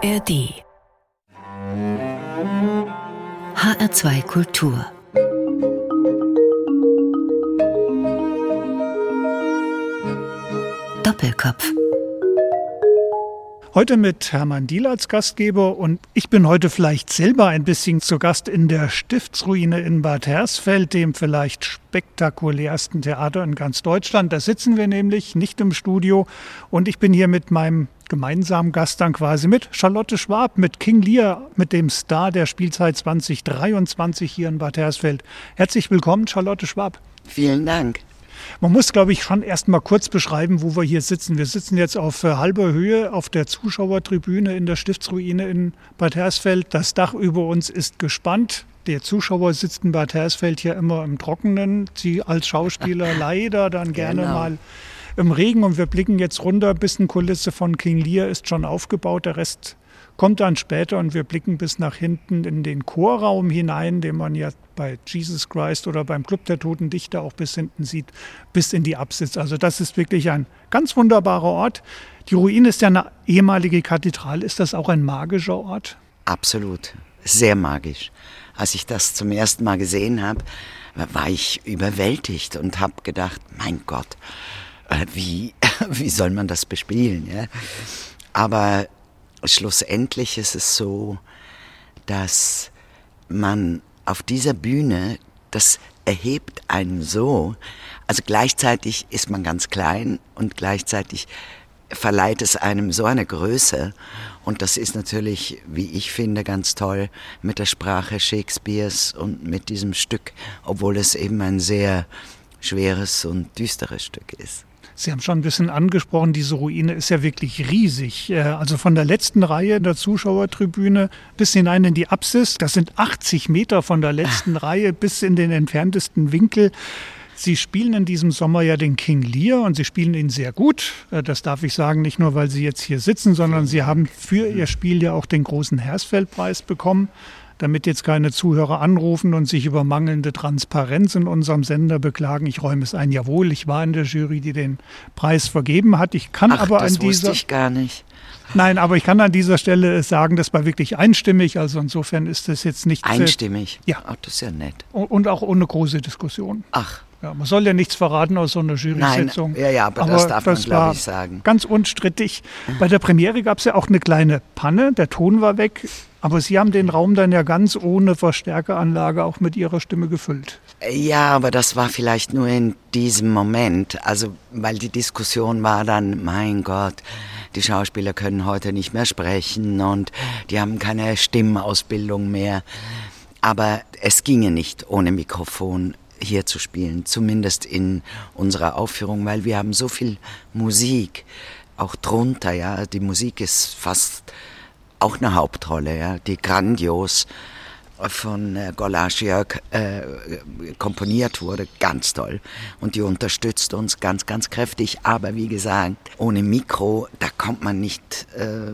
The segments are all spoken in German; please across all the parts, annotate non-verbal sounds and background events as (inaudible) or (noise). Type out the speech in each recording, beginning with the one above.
ARD HR2 Kultur. Doppelkopf. Heute mit Hermann Diel als Gastgeber und ich bin heute vielleicht selber ein bisschen zu Gast in der Stiftsruine in Bad Hersfeld, dem vielleicht spektakulärsten Theater in ganz Deutschland. Da sitzen wir nämlich nicht im Studio und ich bin hier mit meinem gemeinsamen Gast dann quasi mit Charlotte Schwab, mit King Lear, mit dem Star der Spielzeit 2023 hier in Bad Hersfeld. Herzlich willkommen, Charlotte Schwab. Vielen Dank. Man muss, glaube ich, schon erst mal kurz beschreiben, wo wir hier sitzen. Wir sitzen jetzt auf äh, halber Höhe auf der Zuschauertribüne in der Stiftsruine in Bad Hersfeld. Das Dach über uns ist gespannt. Der Zuschauer sitzt in Bad Hersfeld hier immer im Trockenen. Sie als Schauspieler (laughs) leider dann gerne genau. mal im Regen. Und wir blicken jetzt runter. Ein bisschen Kulisse von King Lear ist schon aufgebaut. Der Rest kommt dann später und wir blicken bis nach hinten in den Chorraum hinein, den man ja bei Jesus Christ oder beim Club der Toten Dichter auch bis hinten sieht, bis in die Absitz. Also das ist wirklich ein ganz wunderbarer Ort. Die Ruine ist ja eine ehemalige Kathedrale. Ist das auch ein magischer Ort? Absolut, sehr magisch. Als ich das zum ersten Mal gesehen habe, war ich überwältigt und habe gedacht, mein Gott, wie, (laughs) wie soll man das bespielen? Ja? Aber schlussendlich ist es so, dass man auf dieser Bühne, das erhebt einen so, also gleichzeitig ist man ganz klein und gleichzeitig verleiht es einem so eine Größe. Und das ist natürlich, wie ich finde, ganz toll mit der Sprache Shakespeares und mit diesem Stück, obwohl es eben ein sehr schweres und düsteres Stück ist. Sie haben schon ein bisschen angesprochen, diese Ruine ist ja wirklich riesig. Äh, also von der letzten Reihe der Zuschauertribüne bis hinein in die Apsis, das sind 80 Meter von der letzten Reihe bis in den entferntesten Winkel. Sie spielen in diesem Sommer ja den King Lear und Sie spielen ihn sehr gut. Äh, das darf ich sagen, nicht nur, weil Sie jetzt hier sitzen, sondern Sie haben für Ihr Spiel ja auch den großen Hersfeldpreis bekommen damit jetzt keine Zuhörer anrufen und sich über mangelnde Transparenz in unserem Sender beklagen. Ich räume es ein, jawohl, ich war in der Jury, die den Preis vergeben hat. Ich kann Ach, aber an dieser ich gar nicht. Nein, aber ich kann an dieser Stelle sagen, das war wirklich einstimmig. Also insofern ist das jetzt nicht einstimmig. Ja, Ach, das ist ja nett. Und auch ohne große Diskussion. Ach. Ja, man soll ja nichts verraten aus so einer Jury-Sitzung. Ja, ja, aber, aber das darf das man, glaube ich, sagen. Ganz unstrittig. Bei der Premiere gab es ja auch eine kleine Panne. Der Ton war weg. Aber Sie haben den Raum dann ja ganz ohne Verstärkeranlage auch mit Ihrer Stimme gefüllt. Ja, aber das war vielleicht nur in diesem Moment. Also, weil die Diskussion war dann, mein Gott, die Schauspieler können heute nicht mehr sprechen und die haben keine Stimmausbildung mehr. Aber es ginge nicht ohne Mikrofon hier zu spielen, zumindest in unserer Aufführung, weil wir haben so viel Musik, auch drunter, ja. Die Musik ist fast auch eine Hauptrolle, ja, die grandios von äh, Golaschiak äh, komponiert wurde, ganz toll. Und die unterstützt uns ganz, ganz kräftig. Aber wie gesagt, ohne Mikro, da kommt man nicht äh,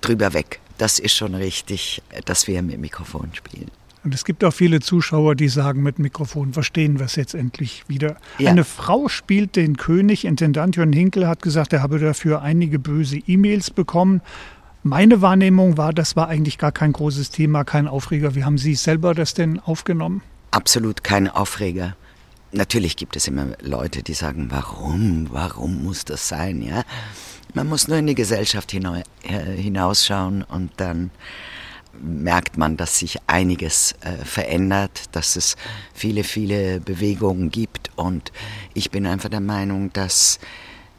drüber weg. Das ist schon richtig, dass wir mit Mikrofon spielen. Und es gibt auch viele Zuschauer, die sagen, mit Mikrofon verstehen wir es jetzt endlich wieder. Ja. Eine Frau spielt den König. Intendant Jörn Hinkel hat gesagt, er habe dafür einige böse E-Mails bekommen. Meine Wahrnehmung war, das war eigentlich gar kein großes Thema, kein Aufreger. Wie haben Sie selber das denn aufgenommen? Absolut kein Aufreger. Natürlich gibt es immer Leute, die sagen, warum, warum muss das sein, ja? Man muss nur in die Gesellschaft äh, hinausschauen und dann merkt man, dass sich einiges äh, verändert, dass es viele, viele Bewegungen gibt und ich bin einfach der Meinung, dass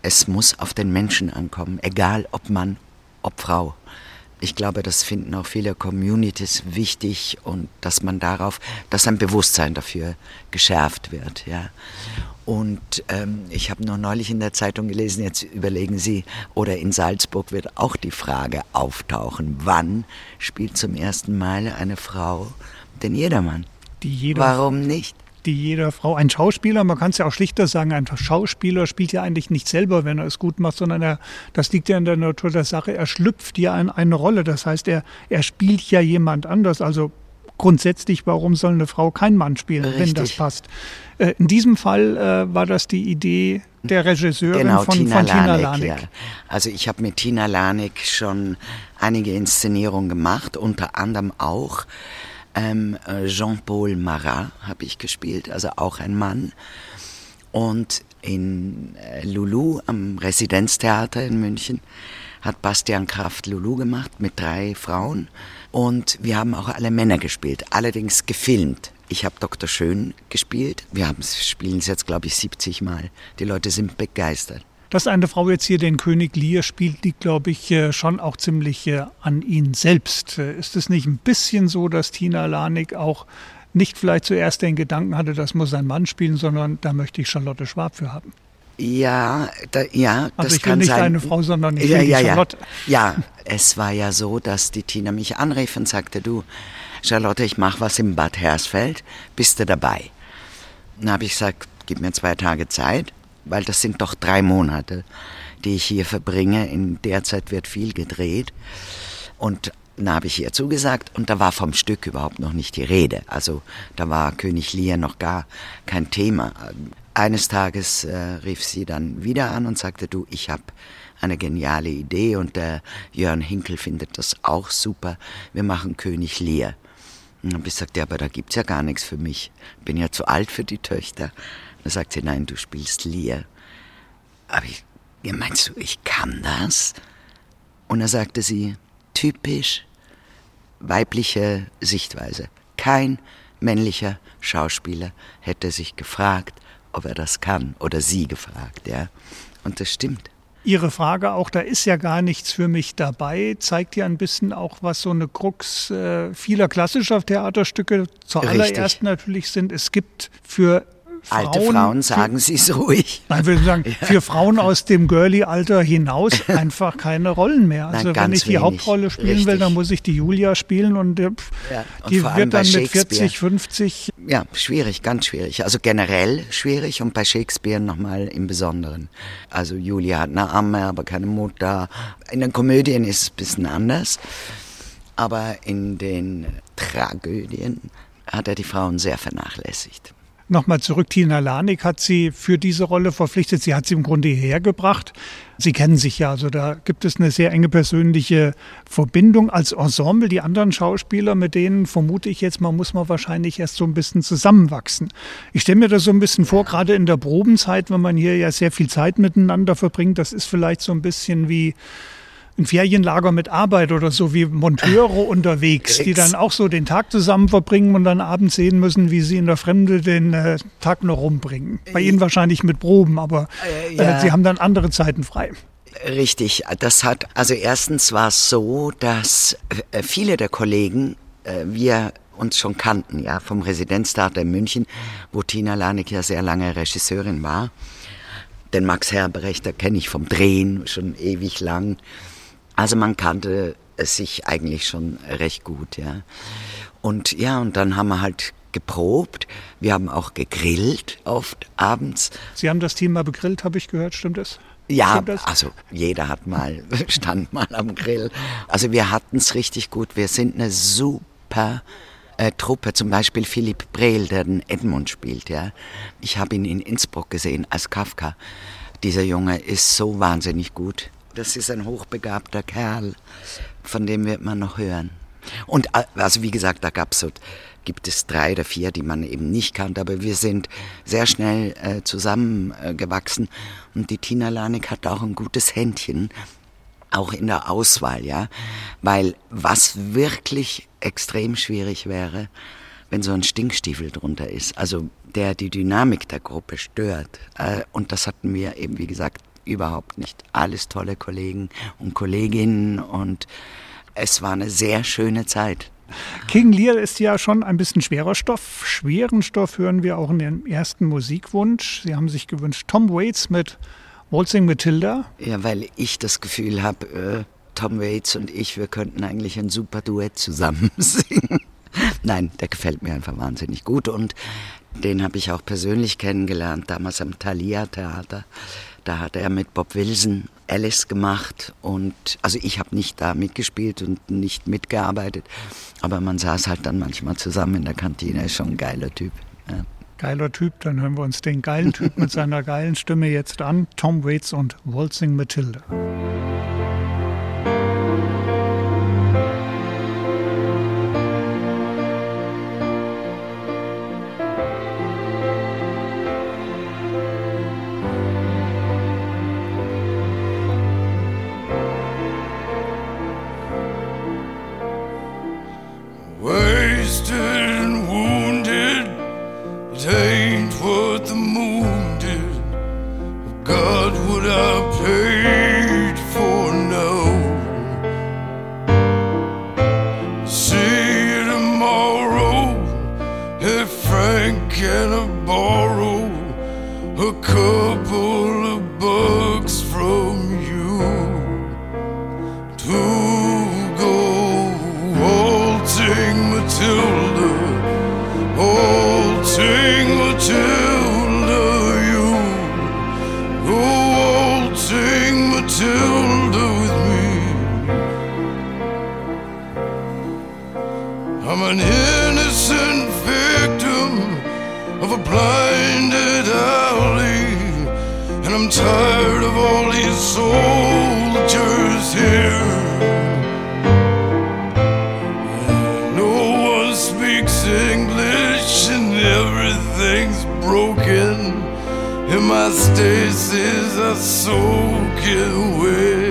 es muss auf den Menschen ankommen, egal ob Mann ob Frau. Ich glaube, das finden auch viele Communities wichtig und dass man darauf, dass ein Bewusstsein dafür geschärft wird. Ja. Und ähm, ich habe nur neulich in der Zeitung gelesen, jetzt überlegen Sie, oder in Salzburg wird auch die Frage auftauchen, wann spielt zum ersten Mal eine Frau den Jedermann? Die jeder Warum nicht? die jeder Frau, ein Schauspieler, man kann es ja auch schlichter sagen, ein Schauspieler spielt ja eigentlich nicht selber, wenn er es gut macht, sondern er, das liegt ja in der Natur der Sache, er schlüpft ja in eine Rolle. Das heißt, er, er spielt ja jemand anders. Also grundsätzlich, warum soll eine Frau kein Mann spielen, Richtig. wenn das passt. Äh, in diesem Fall äh, war das die Idee der Regisseurin genau, von, Tina von Tina Lanek. Lanik. Ja. Also ich habe mit Tina Lanek schon einige Inszenierungen gemacht, unter anderem auch ähm, Jean-Paul Marat habe ich gespielt, also auch ein Mann. Und in äh, Lulu am Residenztheater in München hat Bastian Kraft Lulu gemacht mit drei Frauen. Und wir haben auch alle Männer gespielt, allerdings gefilmt. Ich habe Dr. Schön gespielt. Wir spielen es jetzt, glaube ich, 70 Mal. Die Leute sind begeistert. Dass eine Frau jetzt hier den König Lear spielt, liegt, glaube ich, äh, schon auch ziemlich äh, an ihn selbst. Äh, ist es nicht ein bisschen so, dass Tina Lanik auch nicht vielleicht zuerst den Gedanken hatte, das muss ein Mann spielen, sondern da möchte ich Charlotte Schwab für haben? Ja, da, ja, Also das ich kann nicht sein. eine Frau, sondern ich ja, die ja, ja. Charlotte. Ja, (laughs) es war ja so, dass die Tina mich anrief und sagte, du, Charlotte, ich mache was im Bad Hersfeld, bist du dabei? Dann habe ich gesagt, gib mir zwei Tage Zeit, weil das sind doch drei Monate, die ich hier verbringe. In der Zeit wird viel gedreht. Und dann habe ich ihr zugesagt und da war vom Stück überhaupt noch nicht die Rede. Also da war König Lear noch gar kein Thema. Eines Tages äh, rief sie dann wieder an und sagte, du, ich habe eine geniale Idee und der Jörn Hinkel findet das auch super. Wir machen König Lear. Und dann habe ich gesagt, ja, aber da gibt's ja gar nichts für mich. Bin ja zu alt für die Töchter. Dann sagt sie, nein, du spielst Lear. Aber ich, ja, meinst du, ich kann das? Und da sagte sie, typisch weibliche Sichtweise. Kein männlicher Schauspieler hätte sich gefragt, ob er das kann oder sie gefragt, ja. Und das stimmt. Ihre Frage auch, da ist ja gar nichts für mich dabei, zeigt ja ein bisschen auch, was so eine Krux äh, vieler klassischer Theaterstücke zuallererst natürlich sind. Es gibt für Frauen, Alte Frauen sagen Sie es ruhig. Nein, würde sagen, für Frauen aus dem Girly-Alter hinaus (laughs) einfach keine Rollen mehr. Nein, Also wenn ganz ich die wenig. Hauptrolle spielen will, Richtig. dann muss ich die Julia spielen und, äh, Ja, und die wird dann mit Shakespeare. 40, 50 Ja, schwierig, ganz schwierig. Also generell schwierig und bei Shakespeare nochmal im Besonderen. Also Julia hat eine Amme, aber keine Mutter. In den Komödien ist es ein bisschen anders. Aber in den Tragödien hat er die Frauen sehr vernachlässigt. Nochmal zurück, Tina Lanik hat sie für diese Rolle verpflichtet. Sie hat sie im Grunde hergebracht. Sie kennen sich ja, also da gibt es eine sehr enge persönliche Verbindung als Ensemble. Die anderen Schauspieler, mit denen vermute ich jetzt mal, muss man wahrscheinlich erst so ein bisschen zusammenwachsen. Ich stelle mir das so ein bisschen vor, gerade in der Probenzeit, wenn man hier ja sehr viel Zeit miteinander verbringt, das ist vielleicht so ein bisschen wie ein Ferienlager mit Arbeit oder so wie Monteure unterwegs, die dann auch so den Tag zusammen verbringen und dann abends sehen müssen, wie sie in der Fremde den äh, Tag noch rumbringen. Bei Ihnen wahrscheinlich mit Proben, aber äh, ja. Sie haben dann andere Zeiten frei. Richtig, das hat, also erstens war es so, dass äh, viele der Kollegen, äh, wir uns schon kannten, ja, vom Residenztheater in München, wo Tina Lanik ja sehr lange Regisseurin war. Den Max Herbrecht, da kenne ich vom Drehen schon ewig lang. Also man kannte es sich eigentlich schon recht gut, ja. Und ja, und dann haben wir halt geprobt. Wir haben auch gegrillt oft abends. Sie haben das Team mal begrillt, habe ich gehört, stimmt das? Ja, Stimmt das? also jeder hat mal, (laughs) stand mal am Grill. Also wir hatten es richtig gut. Wir sind eine super äh, Truppe. Zum Beispiel Philipp Brehl, der den Edmund spielt. Ja, Ich habe ihn in Innsbruck gesehen als Kafka. Dieser Junge ist so wahnsinnig gut. Das ist ein hochbegabter Kerl, von dem wird man noch hören. Und äh, also wie gesagt, da gab's so, gibt es drei oder vier, die man eben nicht kannte, aber wir sind sehr schnell äh, zusammengewachsen und die Tina Lanik hat auch ein gutes Händchen, auch in der Auswahl, ja, weil was wirklich extrem schwierig wäre, wenn so ein Stinkstiefel drunter ist, also der die Dynamik der Gruppe stört. Äh, und das hatten wir eben, wie gesagt, überhaupt nicht. Alles tolle Kollegen und Kolleginnen und es war eine sehr schöne Zeit. King Lear ist ja schon ein bisschen schwerer Stoff. Schweren Stoff hören wir auch in dem ersten Musikwunsch. Sie haben sich gewünscht Tom Waits mit Waltzing Matilda. Ja, weil ich das Gefühl habe, äh, Tom Waits und ich, wir könnten eigentlich ein super Duett zusammen (laughs) singen. Nein, der gefällt mir einfach wahnsinnig gut und den habe ich auch persönlich kennengelernt, damals am Thalia Theater. Da hat er mit Bob Wilson Alice gemacht und also ich habe nicht da mitgespielt und nicht mitgearbeitet, aber man saß halt dann manchmal zusammen in der Kantine, ist schon ein geiler Typ. Ja. Geiler Typ, dann hören wir uns den geilen Typ mit seiner geilen Stimme jetzt an, Tom Waits und Waltzing Matilda. broken way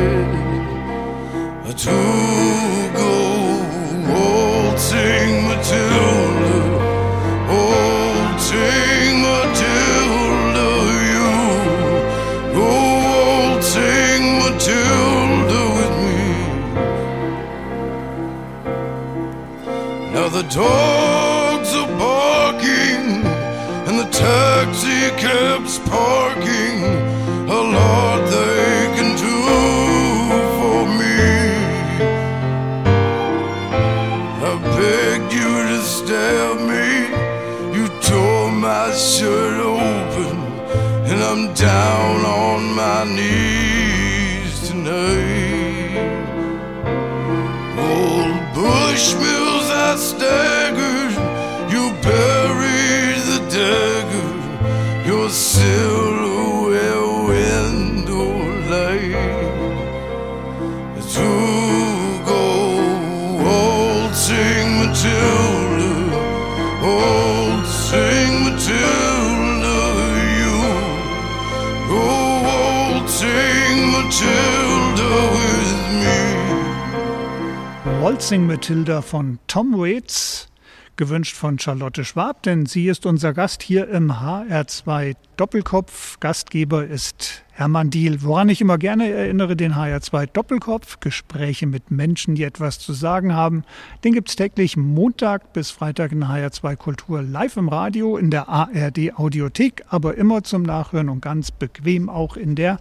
Waltzing Matilda von Tom Waits, gewünscht von Charlotte Schwab, denn sie ist unser Gast hier im HR2 Doppelkopf. Gastgeber ist Hermann Diel. Woran ich immer gerne erinnere, den HR2 Doppelkopf, Gespräche mit Menschen, die etwas zu sagen haben. Den gibt es täglich Montag bis Freitag in HR2 Kultur live im Radio, in der ARD Audiothek, aber immer zum Nachhören und ganz bequem auch in der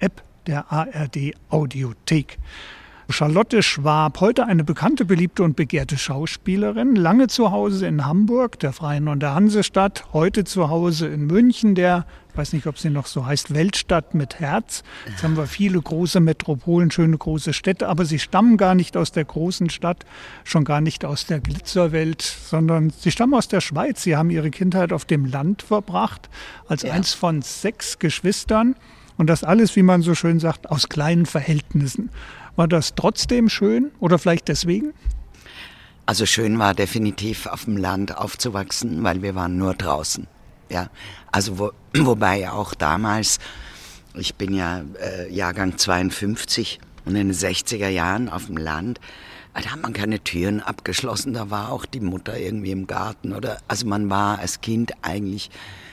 App der ARD Audiothek. Charlotte Schwab, heute eine bekannte, beliebte und begehrte Schauspielerin, lange zu Hause in Hamburg, der Freien und der Hansestadt, heute zu Hause in München, der, ich weiß nicht, ob sie noch so heißt, Weltstadt mit Herz. Jetzt haben wir viele große Metropolen, schöne große Städte, aber sie stammen gar nicht aus der großen Stadt, schon gar nicht aus der Glitzerwelt, sondern sie stammen aus der Schweiz. Sie haben ihre Kindheit auf dem Land verbracht, als ja. eins von sechs Geschwistern. Und das alles, wie man so schön sagt, aus kleinen Verhältnissen. War das trotzdem schön oder vielleicht deswegen? Also schön war definitiv auf dem Land aufzuwachsen, weil wir waren nur draußen. Ja, also wo, (clears throat) wobei auch damals, ich bin ja äh, Jahrgang 52 und in den 60er Jahren auf dem Land, da hat man keine Türen abgeschlossen, da war auch die Mutter irgendwie im Garten oder also man war als Kind eigentlich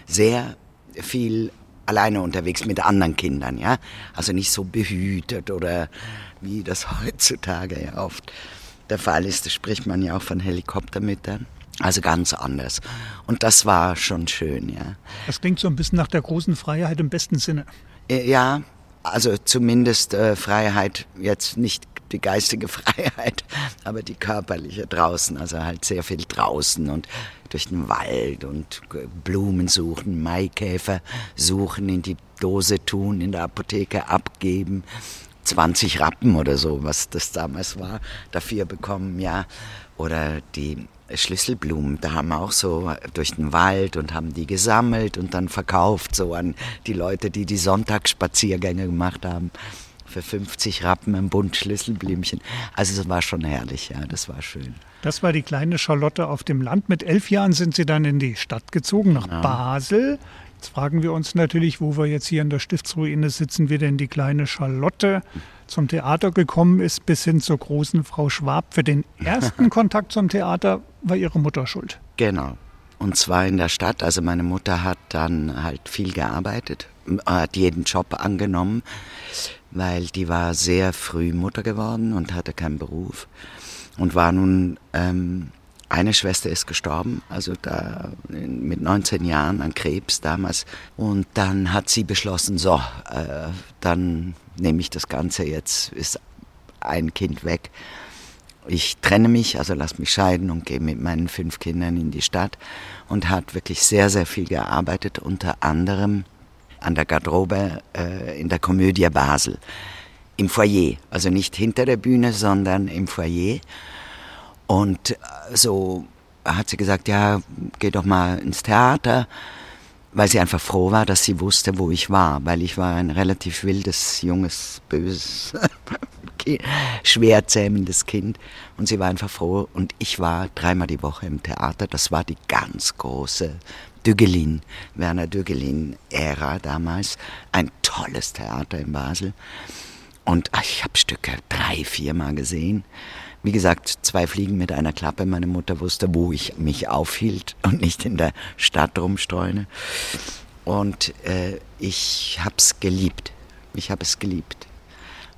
sehr viel alleine unterwegs mit anderen Kindern, ja, also nicht so behütet oder wie das heutzutage ja oft der Fall ist. Da spricht man ja auch von Helikoptermüttern. Also ganz anders. Und das war schon schön, ja. Das klingt so ein bisschen nach der großen Freiheit im besten Sinne. Äh, ja, also zumindest äh, Freiheit, jetzt nicht die geistige (laughs) Freiheit, aber die körperliche draußen. Also halt sehr viel draußen und durch den Wald und Blumen suchen, Maikäfer suchen, in die Dose tun, in der Apotheke abgeben. 20 Rappen oder so, was das damals war, dafür bekommen, ja. Oder die Schlüsselblumen, da haben wir auch so durch den Wald und haben die gesammelt und dann verkauft, so an die Leute, die die Sonntagsspaziergänge gemacht haben. Für 50 Rappen im Bund Schlüsselblümchen. Also es war schon herrlich, ja, das war schön. Das war die kleine Charlotte auf dem Land. Mit elf Jahren sind Sie dann in die Stadt gezogen, nach ja. Basel. Jetzt fragen wir uns natürlich, wo wir jetzt hier in der Stiftsruine sitzen, wie denn die kleine Charlotte zum Theater gekommen ist, bis hin zur großen Frau Schwab. Für den (laughs) ersten Kontakt zum Theater war ihre Mutter schuld. Genau. Und zwar in der Stadt. Also meine Mutter hat dann halt viel gearbeitet, hat jeden Job angenommen, weil die war sehr früh Mutter geworden und hatte keinen Beruf und war nun ähm, eine Schwester ist gestorben, also da mit 19 Jahren an Krebs damals. Und dann hat sie beschlossen, so, äh, dann nehme ich das Ganze jetzt, ist ein Kind weg. Ich trenne mich, also lass mich scheiden und gehe mit meinen fünf Kindern in die Stadt und hat wirklich sehr, sehr viel gearbeitet, unter anderem an der Garderobe äh, in der Komödie Basel. Im Foyer, also nicht hinter der Bühne, sondern im Foyer. Und äh, so hat sie gesagt, ja, geh doch mal ins Theater, weil sie einfach froh war, dass sie wusste, wo ich war, weil ich war ein relativ wildes, junges, böses, (laughs) schwer zähmendes Kind und sie war einfach froh und ich war dreimal die Woche im Theater. Das war die ganz große Dügelin, Werner Dügelin-Ära damals. Ein tolles Theater in Basel. Und ach, ich habe Stücke drei, viermal gesehen. Wie gesagt, zwei Fliegen mit einer Klappe. Meine Mutter wusste, wo ich mich aufhielt und nicht in der Stadt rumstreune. Und äh, ich habe es geliebt. Ich habe es geliebt.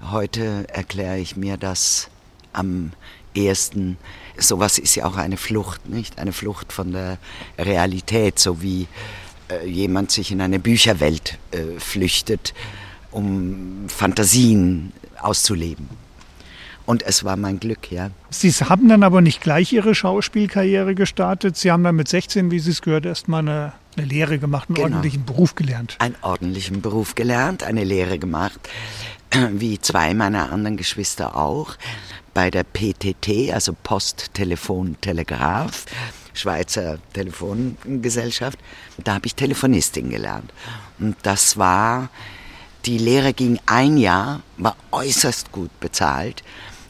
Heute erkläre ich mir das am ehesten. Sowas ist ja auch eine Flucht, nicht? Eine Flucht von der Realität, so wie äh, jemand sich in eine Bücherwelt äh, flüchtet, um Fantasien auszuleben. Und es war mein Glück, ja. Sie haben dann aber nicht gleich Ihre Schauspielkarriere gestartet. Sie haben dann mit 16, wie Sie es gehört, erst mal eine, eine Lehre gemacht, einen genau. ordentlichen Beruf gelernt. Einen ordentlichen Beruf gelernt, eine Lehre gemacht, (clears throat) wie zwei meiner anderen Geschwister auch, bei der PTT, also Post, Telefon, Telegraph. Schweizer Telefongesellschaft. Da habe ich Telefonistin gelernt. Und das war, die Lehre ging ein Jahr, war äußerst gut bezahlt.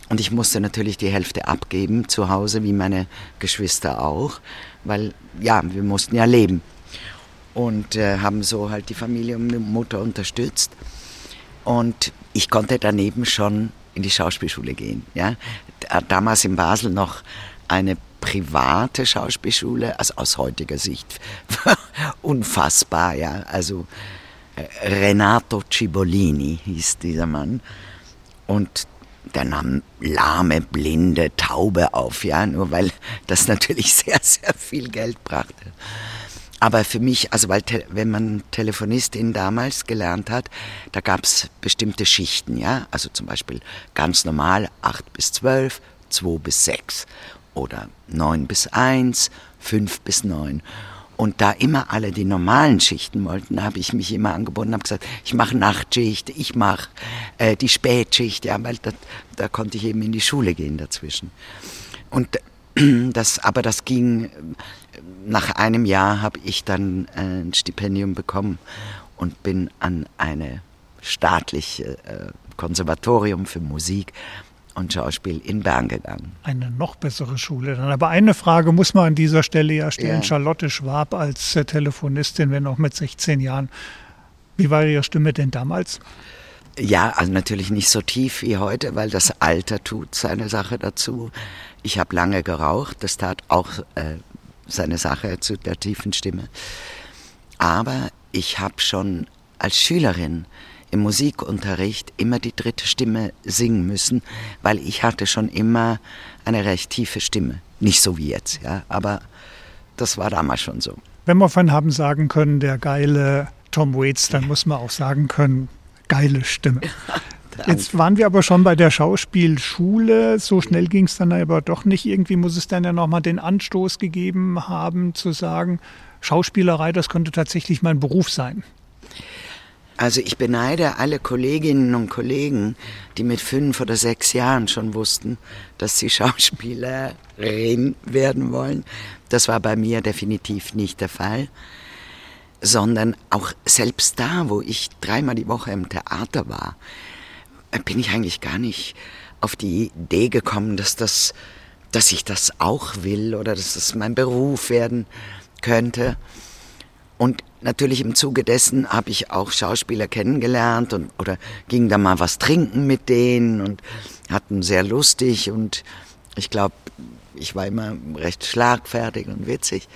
Und ich musste natürlich die Hälfte abgeben zu Hause, wie meine Geschwister auch, weil ja, wir mussten ja leben. Und äh, haben so halt die Familie und die Mutter unterstützt. Und ich konnte daneben schon in die Schauspielschule gehen. Ja? Damals in Basel noch eine private Schauspielschule, also aus heutiger Sicht (laughs) unfassbar, ja. Also Renato Cibolini hieß dieser Mann. Und der nahm lahme, blinde, taube auf, ja, nur weil das natürlich sehr, sehr viel Geld brachte. Aber für mich, also weil wenn man Telefonistin damals gelernt hat, da gab es bestimmte Schichten, ja, also zum Beispiel ganz normal 8 bis 12, 2 bis 6 oder 9 bis 1, 5 bis 9. Und da immer alle die normalen Schichten wollten, habe ich mich immer angeboten, habe gesagt, ich mache Nachtschicht, ich mache äh, die Spätschicht, ja, weil das, da konnte ich eben in die Schule gehen dazwischen. Und (clears throat) das, aber das ging, nach einem Jahr habe ich dann äh, ein Stipendium bekommen und bin an eine staatliche äh, Konservatorium für Musik und Schauspiel in Bern gegangen. Eine noch bessere Schule dann. Aber eine Frage muss man an dieser Stelle ja stellen. Ja. Charlotte Schwab als äh, Telefonistin, wenn auch mit 16 Jahren. Wie war Ihre Stimme denn damals? Ja, also natürlich nicht so tief wie heute, weil das Alter tut seine Sache dazu. Ich habe lange geraucht, das tat auch äh, seine Sache zu der tiefen Stimme. Aber ich habe schon als Schülerin im Musikunterricht immer die dritte Stimme singen müssen, weil ich hatte schon immer eine recht tiefe Stimme. Nicht so wie jetzt, ja, aber das war damals schon so. Wenn wir von haben sagen können, der geile Tom Waits, dann muss man auch sagen können, geile Stimme. (laughs) Jetzt waren wir aber schon bei der Schauspielschule. So schnell ging es dann aber doch nicht. Irgendwie muss es dann ja nochmal den Anstoß gegeben haben, zu sagen, Schauspielerei, das könnte tatsächlich mein Beruf sein. Also ich beneide alle Kolleginnen und Kollegen, die mit fünf oder sechs Jahren schon wussten, dass sie (laughs) Schauspielerin werden wollen. Das war bei mir definitiv nicht der Fall, sondern auch selbst da, wo ich dreimal die Woche im Theater war, bin ich eigentlich gar nicht auf die Idee gekommen, dass das, dass ich das auch will oder dass das mein Beruf werden könnte. Und natürlich im Zuge dessen habe ich auch Schauspieler kennengelernt und, oder ging da mal was trinken mit denen und hatten sehr lustig und ich glaube, ich war immer recht schlagfertig und witzig.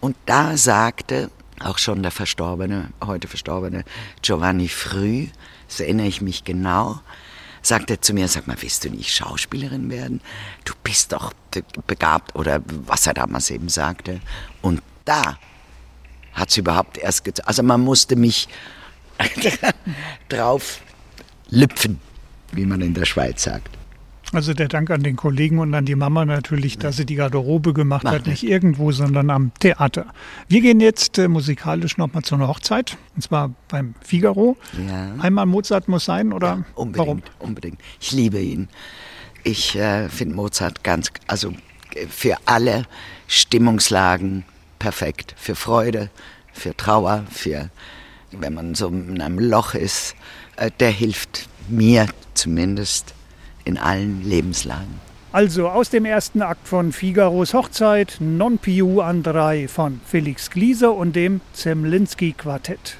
Und da sagte auch schon der verstorbene, heute verstorbene Giovanni Früh, das erinnere ich mich genau, sagte zu mir, sag mal, willst du nicht Schauspielerin werden? Du bist doch begabt oder was er damals eben sagte. Und da hat es überhaupt erst gezeigt. Also man musste mich (laughs) drauf lüpfen, wie man in der Schweiz sagt. Also der Dank an den Kollegen und an die Mama natürlich, dass sie die Garderobe gemacht Mach hat, nicht irgendwo, sondern am Theater. Wir gehen jetzt äh, musikalisch nochmal zu einer Hochzeit, und zwar beim Figaro. Ja. Einmal Mozart muss sein, oder ja, unbedingt, warum? Unbedingt. Ich liebe ihn. Ich äh, finde Mozart ganz, also äh, für alle Stimmungslagen perfekt. Für Freude, für Trauer, für wenn man so in einem Loch ist. Äh, der hilft mir zumindest in allen Lebenslagen. Also aus dem ersten Akt von Figaros Hochzeit Non più andrai von Felix Glieser und dem Zemlinski Quartett.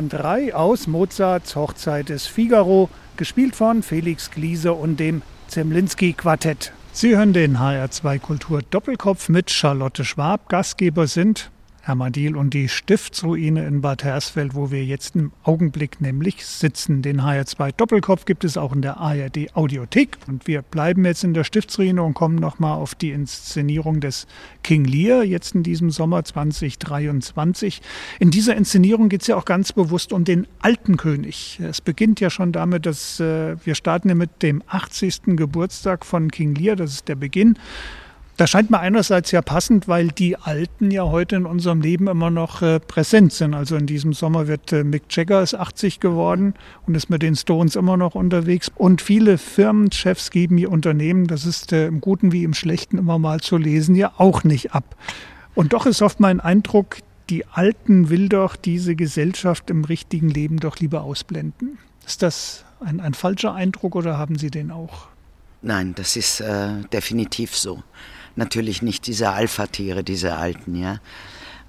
Più andrai aus Mozarts Hochzeit des Figaro, gespielt von Felix Gliese und dem Zemlinski-Quartett. Sie hören den HR2 Kultur Doppelkopf mit Charlotte Schwab. Gastgeber sind Hermann Diel und die Stiftsruine in Bad Hersfeld, wo wir jetzt im Augenblick nämlich sitzen. Den HR2 Doppelkopf gibt es auch in der ARD Audiothek. Und wir bleiben jetzt in der Stiftsruine und kommen nochmal auf die Inszenierung des King Lear, jetzt in diesem Sommer 2023. In dieser Inszenierung geht es ja auch ganz bewusst um den alten König. Es beginnt ja schon damit, dass äh, wir starten ja mit dem 80. Geburtstag von King Lear, das ist der Beginn. Das scheint mir einerseits ja passend, weil die Alten ja heute in unserem Leben immer noch äh, präsent sind. Also in diesem Sommer wird äh, Mick Jagger ist 80 geworden und ist mit den Stones immer noch unterwegs. Und viele Firmenchefs geben ihr Unternehmen, das ist äh, im Guten wie im Schlechten immer mal zu lesen, ja auch nicht ab. Und doch ist oft mein Eindruck, die Alten will doch diese Gesellschaft im richtigen Leben doch lieber ausblenden. Ist das ein, ein falscher Eindruck oder haben Sie den auch? Nein, das ist äh, definitiv so natürlich nicht diese Alpha-Tiere, diese alten, ja.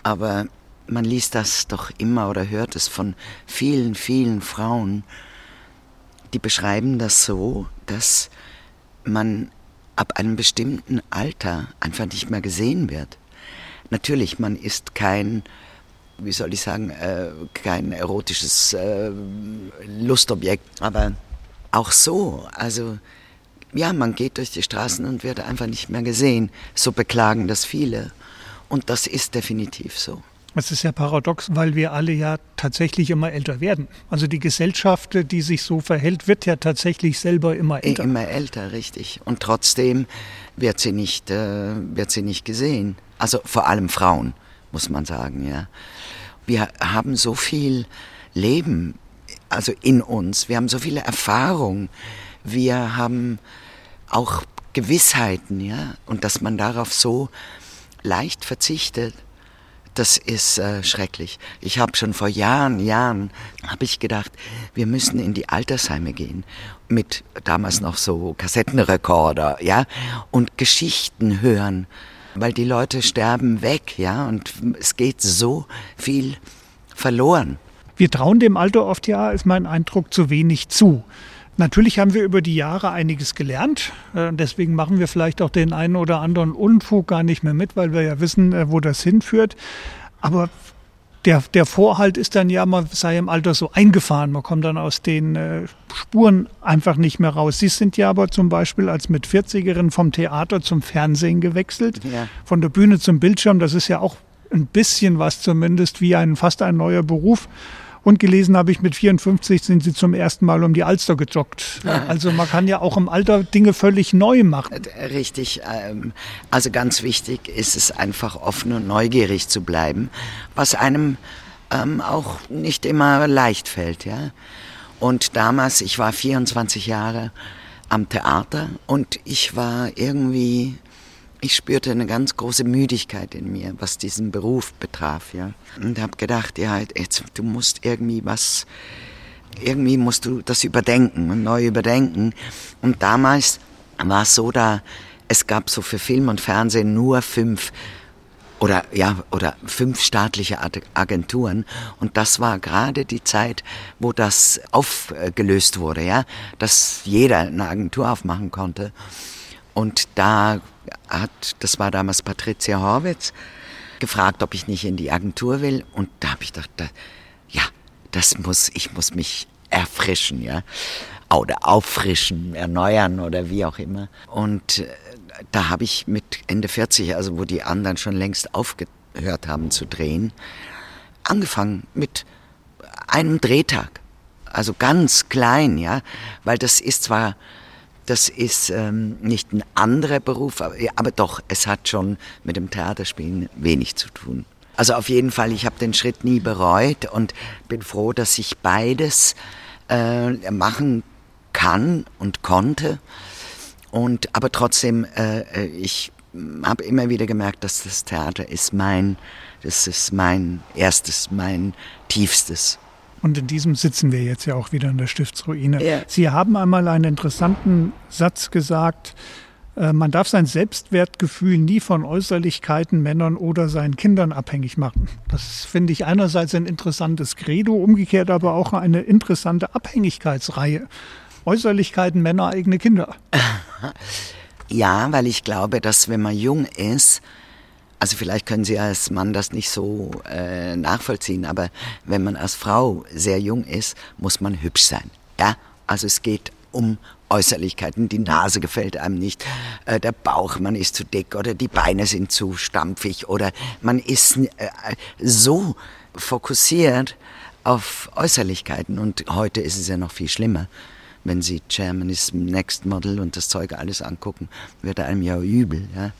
Aber man liest das doch immer oder hört es von vielen, vielen Frauen, die beschreiben das so, dass man ab einem bestimmten Alter einfach nicht mehr gesehen wird. Natürlich, man ist kein, wie soll ich sagen, äh, kein erotisches äh, Lustobjekt, aber auch so, also ja, man geht durch die Straßen und wird einfach nicht mehr gesehen. So beklagen das viele. Und das ist definitiv so. Es ist ja paradox, weil wir alle ja tatsächlich immer älter werden. Also die Gesellschaft, die sich so verhält, wird ja tatsächlich selber immer älter. Immer älter, richtig. Und trotzdem wird sie nicht, äh, wird sie nicht gesehen. Also vor allem Frauen, muss man sagen, ja. Wir haben so viel Leben, also in uns. Wir haben so viele Erfahrungen. Wir haben auch Gewissheiten, ja, und dass man darauf so leicht verzichtet, das ist äh, schrecklich. Ich habe schon vor Jahren, Jahren, habe ich gedacht, wir müssen in die Altersheime gehen mit damals noch so Kassettenrekorder, ja, und Geschichten hören, weil die Leute sterben weg, ja, und es geht so viel verloren. Wir trauen dem Alter oft ja, ist mein Eindruck, zu wenig zu. Natürlich haben wir über die Jahre einiges gelernt. Äh, deswegen machen wir vielleicht auch den einen oder anderen Unfug gar nicht mehr mit, weil wir ja wissen, äh, wo das hinführt. Aber der, der Vorhalt ist dann ja, man sei im Alter so eingefahren. Man kommt dann aus den äh, Spuren einfach nicht mehr raus. Sie sind ja aber zum Beispiel als mit 40erin vom Theater zum Fernsehen gewechselt, ja. von der Bühne zum Bildschirm. Das ist ja auch ein bisschen was zumindest wie ein fast ein neuer Beruf. Und gelesen habe ich, mit 54 sind sie zum ersten Mal um die Alster gejoggt. (laughs) Also man kann ja auch im Alter Dinge völlig neu machen. Äh, richtig. Ähm, also ganz wichtig ist es einfach offen und neugierig zu bleiben, was einem ähm, auch nicht immer leicht fällt. Ja? Und damals, ich war 24 Jahre am Theater und ich war irgendwie ich spürte eine ganz große Müdigkeit in mir, was diesen Beruf betraf, ja. Und habe gedacht, ja, jetzt, du musst irgendwie was, irgendwie musst du das überdenken und neu überdenken. Und damals war es so, da es gab so für Film und Fernsehen nur fünf oder ja oder fünf staatliche Agenturen und das war gerade die Zeit, wo das aufgelöst wurde, ja, dass jeder eine Agentur aufmachen konnte. Und da hat, das war damals Patricia Horwitz, gefragt, ob ich nicht in die Agentur will. Und da habe ich gedacht, da, ja, das muss, ich muss mich erfrischen, ja. Oder auffrischen, erneuern oder wie auch immer. Und äh, da habe ich mit Ende 40, also wo die anderen schon längst aufgehört haben zu drehen, angefangen mit einem Drehtag. Also ganz klein, ja. Weil das ist zwar das ist ähm, nicht ein anderer Beruf, aber, aber doch, es hat schon mit dem Theaterspielen wenig zu tun. Also auf jeden Fall, ich habe den Schritt nie bereut und bin froh, dass ich beides äh, machen kann und konnte. Und aber trotzdem, äh ich habe immer wieder gemerkt, dass das Theater ist mein, das ist mein erstes, mein tiefstes. Und in diesem sitzen wir jetzt ja auch wieder in der Stiftsruine. Ja. Sie haben einmal einen interessanten Satz gesagt, Äh, man darf sein Selbstwertgefühl nie von Äußerlichkeiten, Männern oder seinen Kindern abhängig machen. Das finde ich einerseits ein interessantes Credo, umgekehrt aber auch eine interessante Abhängigkeitsreihe. Äußerlichkeiten, Männer, eigene Kinder. (laughs) Ja, weil ich glaube, dass wenn man jung ist, also vielleicht können Sie als Mann das nicht so äh, nachvollziehen, aber wenn man als Frau sehr jung ist, muss man hübsch sein. Ja, also es geht um Äußerlichkeiten. Die Nase gefällt einem nicht, äh, der Bauch, man ist zu dick oder die Beine sind zu stampfig oder man ist äh, so fokussiert auf Äußerlichkeiten. Und heute ist es ja noch viel schlimmer. Wenn Sie Germany's Next Model und das Zeug alles angucken, wird einem ja übel. Ja?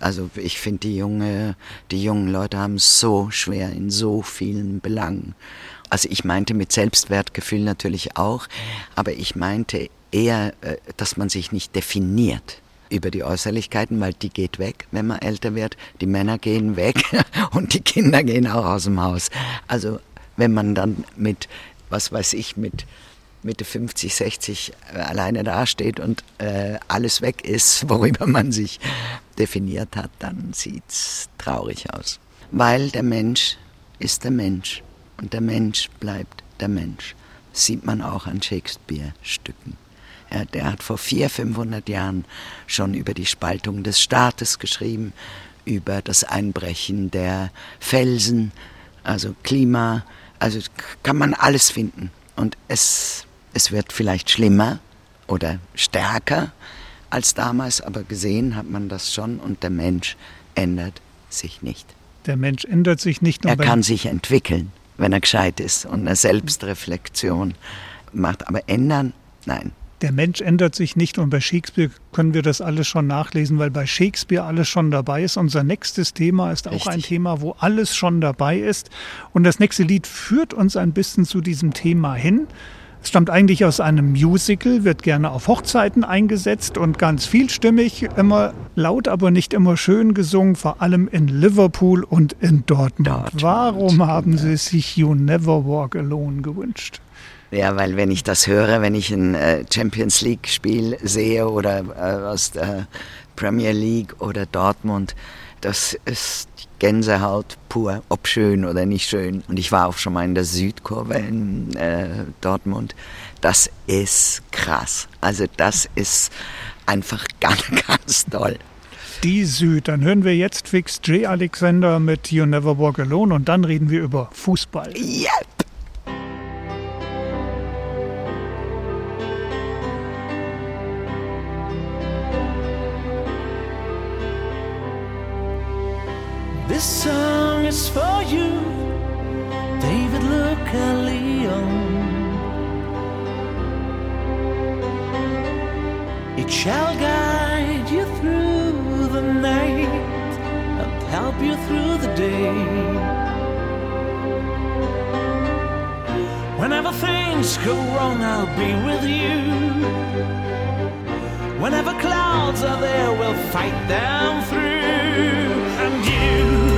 Also ich finde, die, junge, die jungen Leute haben es so schwer in so vielen Belangen. Also ich meinte mit Selbstwertgefühl natürlich auch, aber ich meinte eher, äh, dass man sich nicht definiert über die Äußerlichkeiten, weil die geht weg, wenn man älter wird. Die Männer gehen weg (laughs) und die Kinder gehen auch aus dem Haus. Also wenn man dann mit, was weiß ich, mit Mitte 50, 60 äh, alleine dasteht und äh, alles weg ist, (laughs) worüber man sich definiert hat, dann sieht's traurig aus. Weil der Mensch ist der Mensch und der Mensch bleibt der Mensch. Das sieht man auch an Shakespeare-Stücken. Ja, der hat vor 400, 500 Jahren schon über die Spaltung des Staates geschrieben, über das Einbrechen der Felsen, also Klima, also kann man alles finden. Und es, es wird vielleicht schlimmer oder stärker als damals, aber gesehen hat man das schon und der Mensch ändert sich nicht. Der Mensch ändert sich nicht. Er kann sich entwickeln, wenn er gescheit ist und eine Selbstreflexion macht, aber ändern, nein der Mensch ändert sich nicht und bei Shakespeare können wir das alles schon nachlesen, weil bei Shakespeare alles schon dabei ist. Unser nächstes Thema ist auch Richtig. ein Thema, wo alles schon dabei ist. Und das nächste Lied führt uns ein bisschen zu diesem Thema hin. Es stammt eigentlich aus einem Musical, wird gerne auf Hochzeiten eingesetzt und ganz vielstimmig, immer laut, aber nicht immer schön gesungen, vor allem in Liverpool und in Dortmund. Dortmund. Warum haben Sie sich You Never Walk Alone gewünscht? Ja, weil wenn ich das höre, wenn ich ein äh, Champions League-Spiel sehe oder äh, aus der Premier League oder Dortmund, das ist Gänsehaut pur, ob schön oder nicht schön. Und ich war auch schon mal in der Südkurve in äh, Dortmund. Das ist krass. Also das ist einfach (laughs) ganz, ganz toll. Die Süd, dann hören wir jetzt fix J. Alexander mit You Never Walk Alone und dann reden wir über Fußball. Yep. This song is for you, David Luca Leon. It shall guide you through the night and help you through the day. Whenever things go wrong, I'll be with you. Whenever clouds are there, we'll fight them through. And you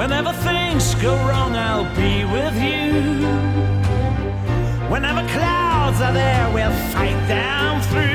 Whenever things go wrong, I'll be with you. Whenever clouds are there, we'll fight them through.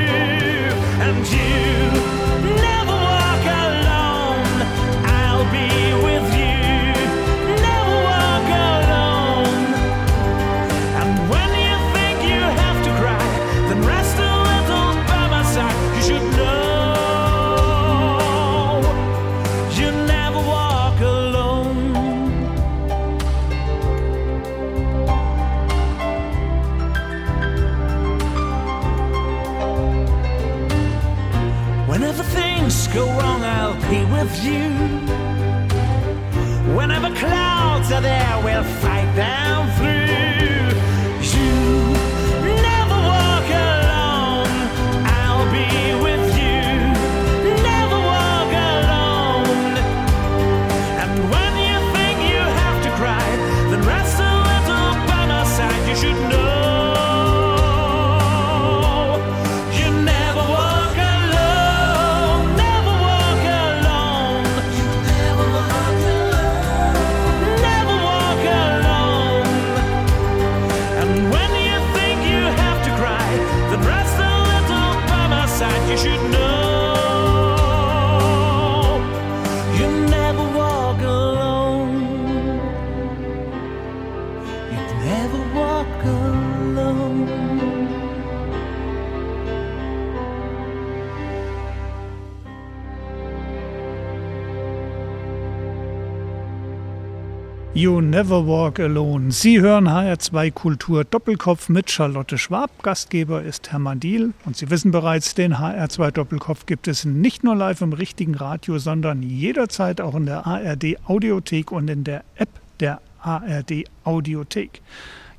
Never Walk Alone. Sie hören HR2 Kultur Doppelkopf mit Charlotte Schwab. Gastgeber ist Hermann Diel. Und Sie wissen bereits, den HR2 Doppelkopf gibt es nicht nur live im richtigen Radio, sondern jederzeit auch in der ARD Audiothek und in der App der ARD Audiothek.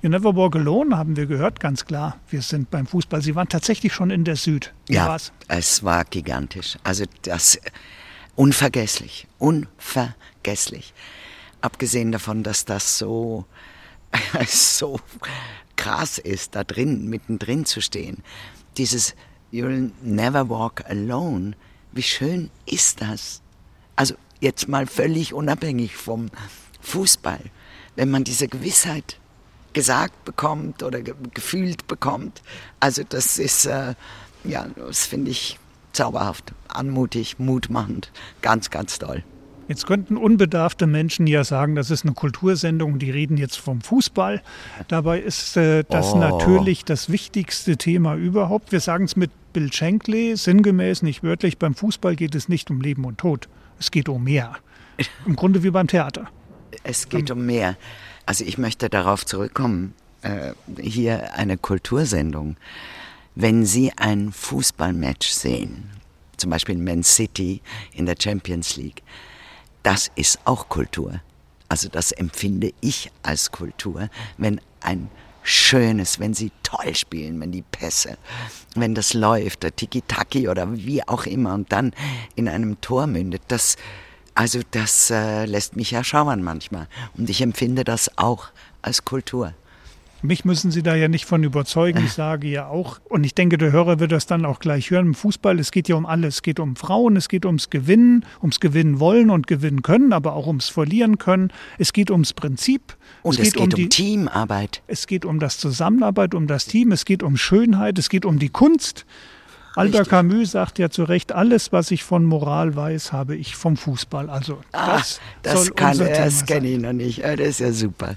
You Never Walk Alone haben wir gehört, ganz klar. Wir sind beim Fußball. Sie waren tatsächlich schon in der Süd. Wie Ja, war's? es war gigantisch. Also das unvergesslich, unvergesslich. Abgesehen davon, dass das so, (laughs) so krass ist, da drin, mittendrin zu stehen. Dieses You'll never walk alone. Wie schön ist das? Also jetzt mal völlig unabhängig vom Fußball. Wenn man diese Gewissheit gesagt bekommt oder ge gefühlt bekommt. Also das ist, äh, ja, das finde ich zauberhaft, anmutig, mutmachend, ganz, ganz toll. Jetzt könnten unbedarfte Menschen ja sagen, das ist eine Kultursendung, die reden jetzt vom Fußball. Dabei ist äh, das Oh. natürlich das wichtigste Thema überhaupt. Wir sagen es mit Bill Shankly, sinngemäß, nicht wörtlich, beim Fußball geht es nicht um Leben und Tod. Es geht um mehr. Im Grunde wie beim Theater. Es geht um mehr. Also ich möchte darauf zurückkommen. Äh, hier eine Kultursendung. Wenn Sie ein Fußballmatch sehen, zum Beispiel Man City in der Champions League, das ist auch Kultur. Also das empfinde ich als Kultur, wenn ein schönes, wenn sie toll spielen, wenn die Pässe, wenn das läuft, der Tiki-Taki oder wie auch immer und dann in einem Tor mündet, das, also das äh, lässt mich ja schauern manchmal. Und ich empfinde das auch als Kultur. Mich müssen Sie da ja nicht von überzeugen. Ich sage ja auch, und ich denke, der Hörer wird das dann auch gleich hören, im Fußball, es geht ja um alles. Es geht um Frauen, es geht ums Gewinnen, ums Gewinnen wollen und gewinnen können, aber auch ums Verlieren können. Es geht ums Prinzip. Und es geht, um, die, Teamarbeit. es geht um das Zusammenarbeit, um das Team, es geht um Schönheit, es geht um die Kunst. Albert Richtig. Camus sagt ja zu Recht, alles, was ich von Moral weiß, habe ich vom Fußball. Also Ah, das, das kann er, das kenne ich noch nicht. Ja, Das ist ja super.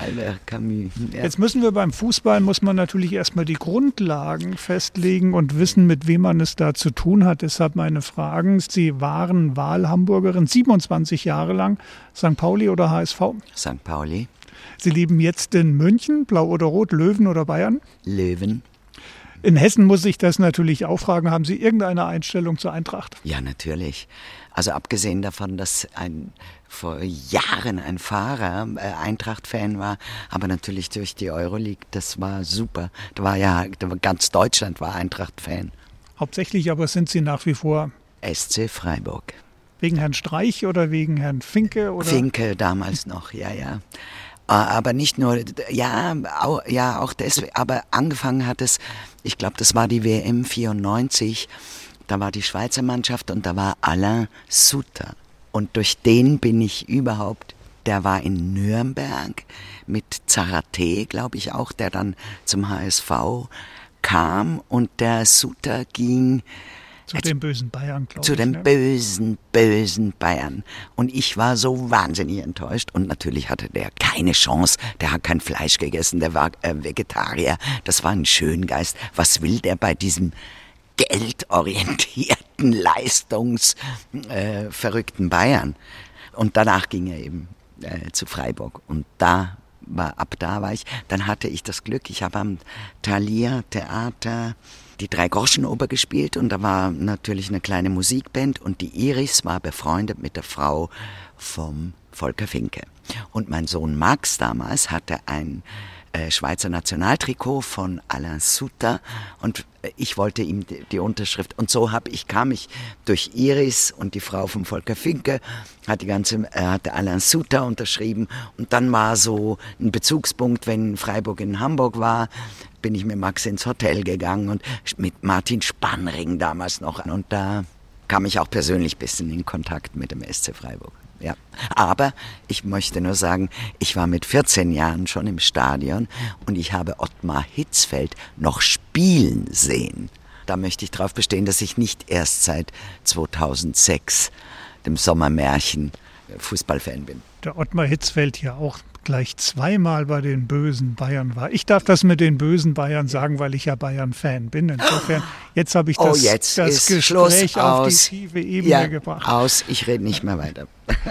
Albert Camus. Ja. Jetzt müssen wir beim Fußball, muss man natürlich erstmal die Grundlagen festlegen und wissen, mit wem man es da zu tun hat. Deshalb meine Fragen. Sie waren Wahlhamburgerin, 27 Jahre lang, St. Pauli oder HSV. St. Pauli, Sie leben jetzt in München, Blau oder Rot, Löwen oder Bayern. Löwen. In Hessen muss ich das natürlich auch fragen. Haben Sie irgendeine Einstellung zur Eintracht? Ja, natürlich. Also abgesehen davon, dass ein vor Jahren ein Fahrer äh, Eintracht-Fan war, aber natürlich durch die Euroleague, das war super. Da war ja ganz Deutschland war Eintracht-Fan. Hauptsächlich aber sind Sie nach wie vor SC Freiburg. wegen Herrn Streich oder wegen Herrn Finke? Oder? Finke damals noch, ja, ja. Aber nicht nur, ja, auch, ja, auch deswegen, aber angefangen hat es, ich glaube, das war die WM 94, da war die Schweizer Mannschaft und da war Alain Sutter. Und durch den bin ich überhaupt, der war in Nürnberg mit Zarate, glaube ich auch, der dann zum HSV kam und der Sutter ging Zu den bösen Bayern, glaube ich. zu den ne? bösen, bösen Bayern. Und ich war so wahnsinnig enttäuscht. Und natürlich hatte der keine Chance. Der hat kein Fleisch gegessen, der war äh, Vegetarier. Das war ein Schöngeist. Was will der bei diesem geldorientierten, (laughs) leistungsverrückten äh, Bayern? Und danach ging er eben äh, zu Freiburg. Und da war, ab da war ich, dann hatte ich das Glück, ich habe am Thalia Theater die Drei-Groschen-Oper gespielt und da war natürlich eine kleine Musikband und die Iris war befreundet mit der Frau vom Volker Finke. Und mein Sohn Max damals hatte ein äh, Schweizer Nationaltrikot von Alain Sutter und äh, ich wollte ihm die, Unterschrift. Und so habe ich kam ich durch Iris und die Frau von Volker Finke hat die ganze äh, hatte Alain Sutter unterschrieben. Und dann war so ein Bezugspunkt, wenn Freiburg in Hamburg war, bin ich mit Max ins Hotel gegangen und mit Martin Spannring damals noch. Und da kam ich auch persönlich ein bisschen in Kontakt mit dem SC Freiburg. Ja. Aber ich möchte nur sagen, ich war mit 14 Jahren schon im Stadion und ich habe Ottmar Hitzfeld noch spielen sehen. Da möchte ich darauf bestehen, dass ich nicht erst seit 2006, dem Sommermärchen, Fußballfan bin. Der Ottmar Hitzfeld ja auch gleich zweimal bei den bösen Bayern war. Ich darf das mit den bösen Bayern sagen, weil ich ja Bayern-Fan bin. Insofern, jetzt habe ich das, oh, jetzt das Gespräch Schluss auf aus. die tiefe Ebene Ja, gebracht. aus, ich rede nicht mehr weiter. (laughs)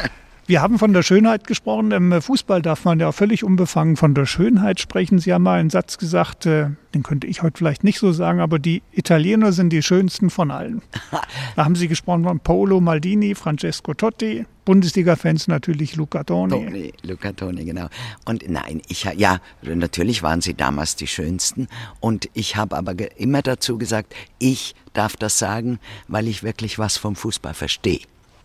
Wir haben von der Schönheit gesprochen. Im Fußball darf man ja völlig unbefangen von der Schönheit sprechen. Sie haben mal einen Satz gesagt, äh, den könnte ich heute vielleicht nicht so sagen, aber die Italiener sind die schönsten von allen. (laughs) Da haben Sie gesprochen von Paolo Maldini, Francesco Totti, Bundesliga-Fans natürlich Luca Toni. Toni, Luca Toni, genau. Und nein, ich ja, natürlich waren sie damals die schönsten. Und ich habe aber immer dazu gesagt, ich darf das sagen, weil ich wirklich was vom Fußball verstehe.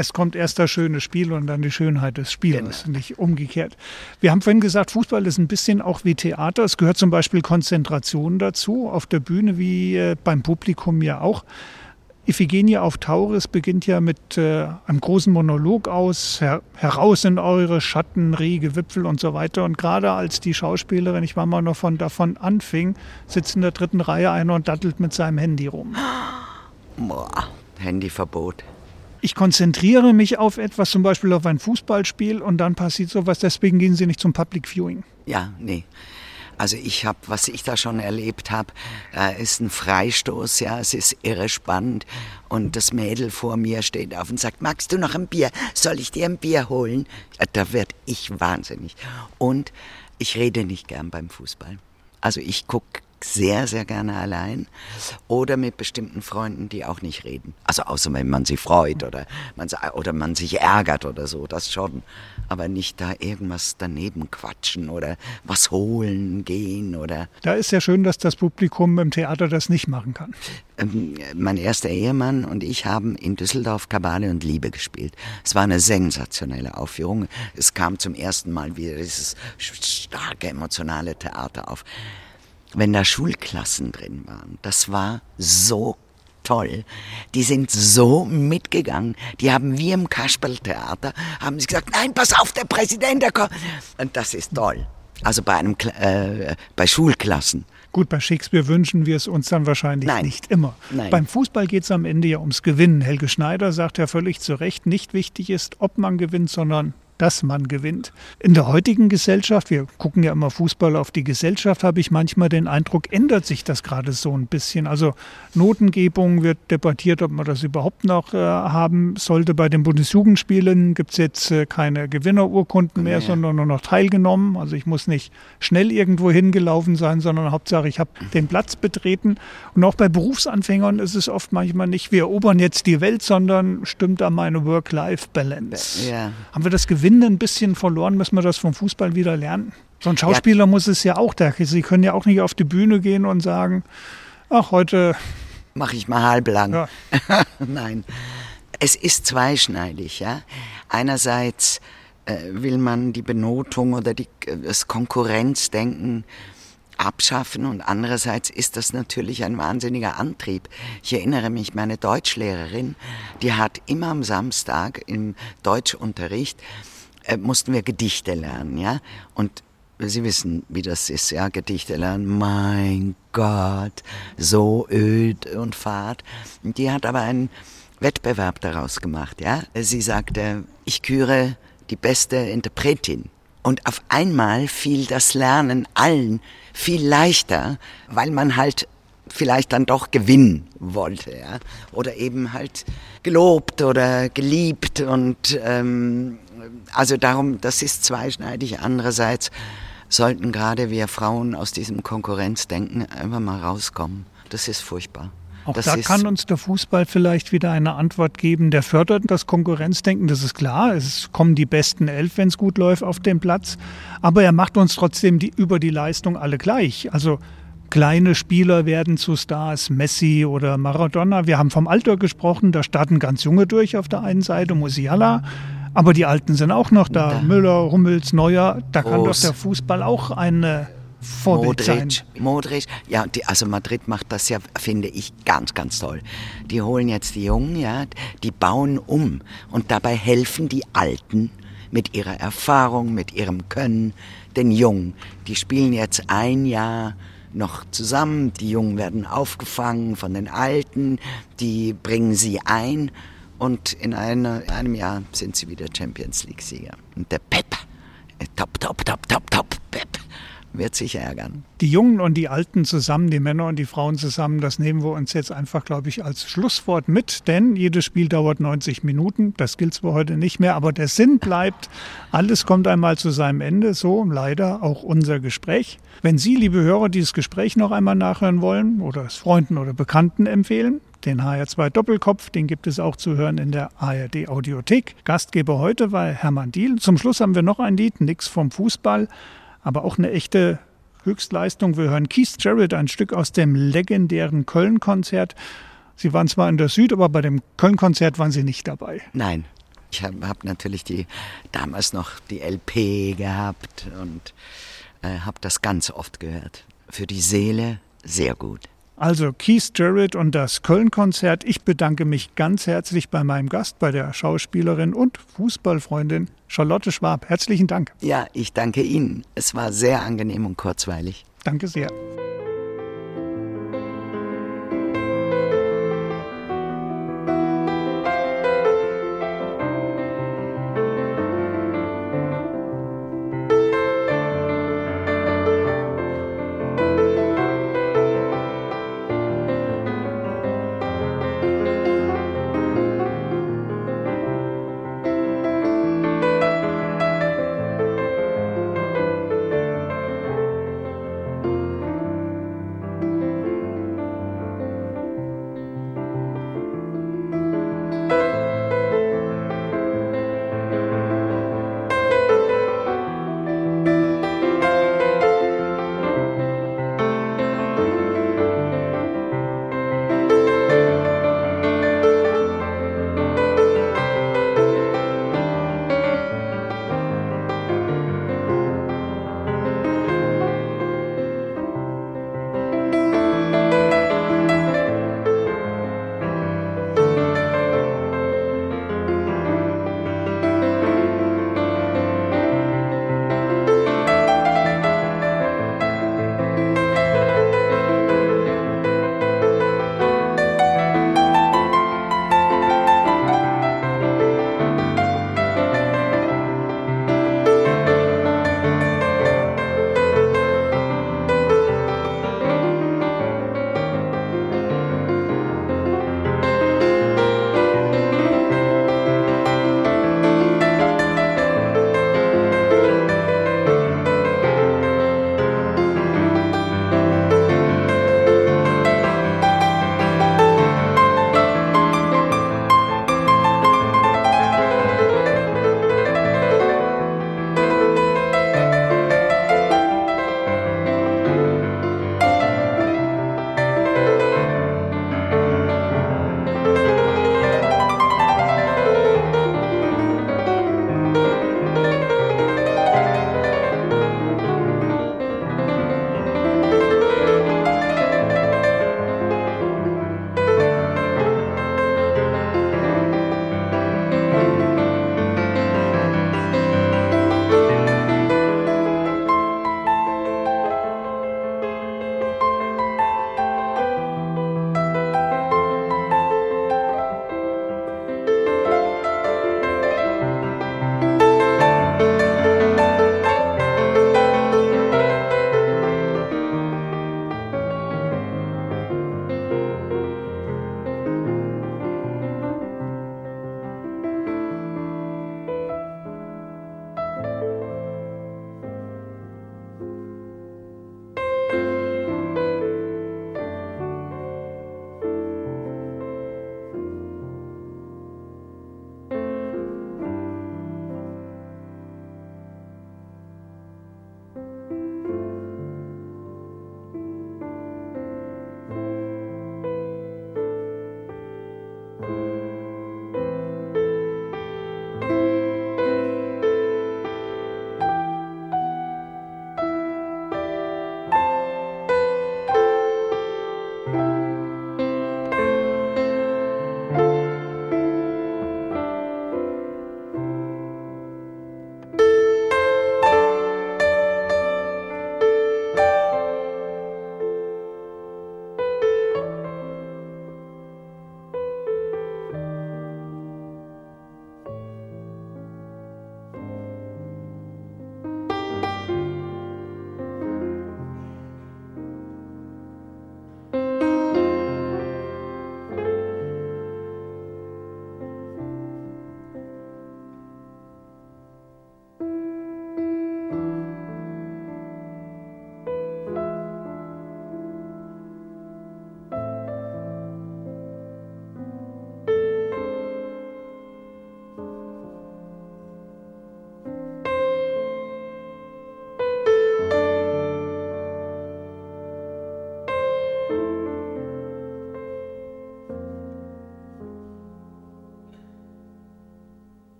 Es kommt erst das schöne Spiel und dann die Schönheit des Spielers, Genau. nicht umgekehrt. Wir haben vorhin gesagt, Fußball ist ein bisschen auch wie Theater. Es gehört zum Beispiel Konzentration dazu, auf der Bühne wie äh, beim Publikum ja auch. Iphigenie auf Tauris beginnt ja mit äh, einem großen Monolog aus, her heraus in eure Schatten, rege Wipfel und so weiter. Und gerade als die Schauspielerin, ich war mal noch von davon anfing, sitzt in der dritten Reihe einer und dattelt mit seinem Handy rum. Boah, Handyverbot. Ich konzentriere mich auf etwas, zum Beispiel auf ein Fußballspiel und dann passiert sowas, deswegen gehen Sie nicht zum Public Viewing. Ja, nee. Also ich habe, was ich da schon erlebt habe, äh, ist ein Freistoß, ja, es ist irre spannend und das Mädel vor mir steht auf und sagt, magst du noch ein Bier? Soll ich dir ein Bier holen? Ja, da werd ich wahnsinnig. Und ich rede nicht gern beim Fußball. Also ich gucke sehr, sehr gerne allein oder mit bestimmten Freunden, die auch nicht reden. Also außer wenn man sich freut oder man, oder man sich ärgert oder so, das schon. Aber nicht da irgendwas daneben quatschen oder was holen gehen oder... Da ist ja schön, dass das Publikum im Theater das nicht machen kann. Ähm, mein erster Ehemann und ich haben in Düsseldorf Kabale und Liebe gespielt. Es war eine sensationelle Aufführung. Es kam zum ersten Mal wieder dieses starke emotionale Theater auf. Wenn da Schulklassen drin waren, das war so toll. Die sind so mitgegangen. Die haben wie im Kasperltheater, haben sie gesagt, nein, pass auf, der Präsident, der kommt. Und das ist toll. Also bei einem, äh, bei Schulklassen. Gut, bei Shakespeare wünschen wir es uns dann wahrscheinlich Nein. nicht immer. Nein. Beim Fußball geht es am Ende ja ums Gewinnen. Helge Schneider sagt ja völlig zu Recht, nicht wichtig ist, ob man gewinnt, sondern dass man gewinnt. In der heutigen Gesellschaft, wir gucken ja immer Fußball auf die Gesellschaft, habe ich manchmal den Eindruck, ändert sich das gerade so ein bisschen. Also Notengebung wird debattiert, ob man das überhaupt noch äh, haben sollte. Bei den Bundesjugendspielen gibt es jetzt äh, keine Gewinnerurkunden mehr, Nee. sondern nur noch teilgenommen. Also ich muss nicht schnell irgendwo hingelaufen sein, sondern Hauptsache ich habe den Platz betreten. Und auch bei Berufsanfängern ist es oft manchmal nicht, wir erobern jetzt die Welt, sondern stimmt an meine Work-Life-Balance. Ja. Haben wir das Gewinnen ein bisschen verloren? Müssen wir das vom Fußball wieder lernen? So ein Schauspieler muss es ja auch. Der, Sie können ja auch nicht auf die Bühne gehen und sagen, ach, heute, Mache ich mal halblang. Ja. (laughs) Nein. Es ist zweischneidig, ja. Einerseits äh, will man die Benotung oder die, das Konkurrenzdenken abschaffen und andererseits ist das natürlich ein wahnsinniger Antrieb. Ich erinnere mich, meine Deutschlehrerin, die hat immer am Samstag im Deutschunterricht äh, mussten wir Gedichte lernen, ja. Und Sie wissen, wie das ist, ja, Gedichte lernen. Mein Gott, so öd und fad. Die hat aber einen Wettbewerb daraus gemacht, ja. Sie sagte, ich küre die beste Interpretin. Und auf einmal fiel das Lernen allen viel leichter, weil man halt vielleicht dann doch gewinnen wollte, ja. Oder eben halt gelobt oder geliebt und ähm, also darum, das ist zweischneidig. Andererseits sollten gerade wir Frauen aus diesem Konkurrenzdenken einfach mal rauskommen. das ist furchtbar. Auch das da kann uns der Fußball vielleicht wieder eine Antwort geben. Der fördert das Konkurrenzdenken, das ist klar. Es kommen die besten elf, wenn es gut läuft, auf den Platz. Aber er macht uns trotzdem die, über die Leistung alle gleich. Also kleine Spieler werden zu Stars, Messi oder Maradona. Wir haben vom Alter gesprochen, da starten ganz junge durch auf der einen Seite, Musiala. Aber die Alten sind auch noch da. Da. Müller, Hummels, Neuer. Da kann doch Groß. der Fußball auch eine Vorbild sein. Modric, Modric, ja, die, also Madrid macht das ja, finde ich, ganz, ganz toll. Die holen jetzt die Jungen, ja, die bauen um und dabei helfen die Alten mit ihrer Erfahrung, mit ihrem Können, den Jungen. Die spielen jetzt ein Jahr noch zusammen, die Jungen werden aufgefangen von den Alten, die bringen sie ein und in eine, einem Jahr sind sie wieder Champions League-Sieger. Und der Pep, äh, top, top, top, top, top, Pep, wird sich ärgern. Die Jungen und die Alten zusammen, die Männer und die Frauen zusammen, das nehmen wir uns jetzt einfach, glaube ich, als Schlusswort mit, denn jedes Spiel dauert 90 Minuten. Das gilt zwar heute nicht mehr, aber der Sinn bleibt. Alles kommt einmal zu seinem Ende, so leider auch unser Gespräch. Wenn Sie, liebe Hörer, dieses Gespräch noch einmal nachhören wollen oder es Freunden oder Bekannten empfehlen, den HR2 Doppelkopf, den gibt es auch zu hören in der ARD Audiothek. Gastgeber heute war Hermann Diel. Zum Schluss haben wir noch ein Lied, nix vom Fußball, aber auch eine echte Höchstleistung. Wir hören Keith Jarrett, ein Stück aus dem legendären Köln-Konzert. Sie waren zwar in der Süd, aber bei dem Köln-Konzert waren Sie nicht dabei. Nein. Ich habe hab natürlich die damals noch die LP gehabt und äh, habe das ganz oft gehört. Für die Seele sehr gut. Also Keith Jarrett und das Köln-Konzert. Ich bedanke mich ganz herzlich bei meinem Gast, bei der Schauspielerin und Fußballfreundin Charlotte Schwab. Herzlichen Dank. Ja, ich danke Ihnen. Es war sehr angenehm und kurzweilig. Danke sehr.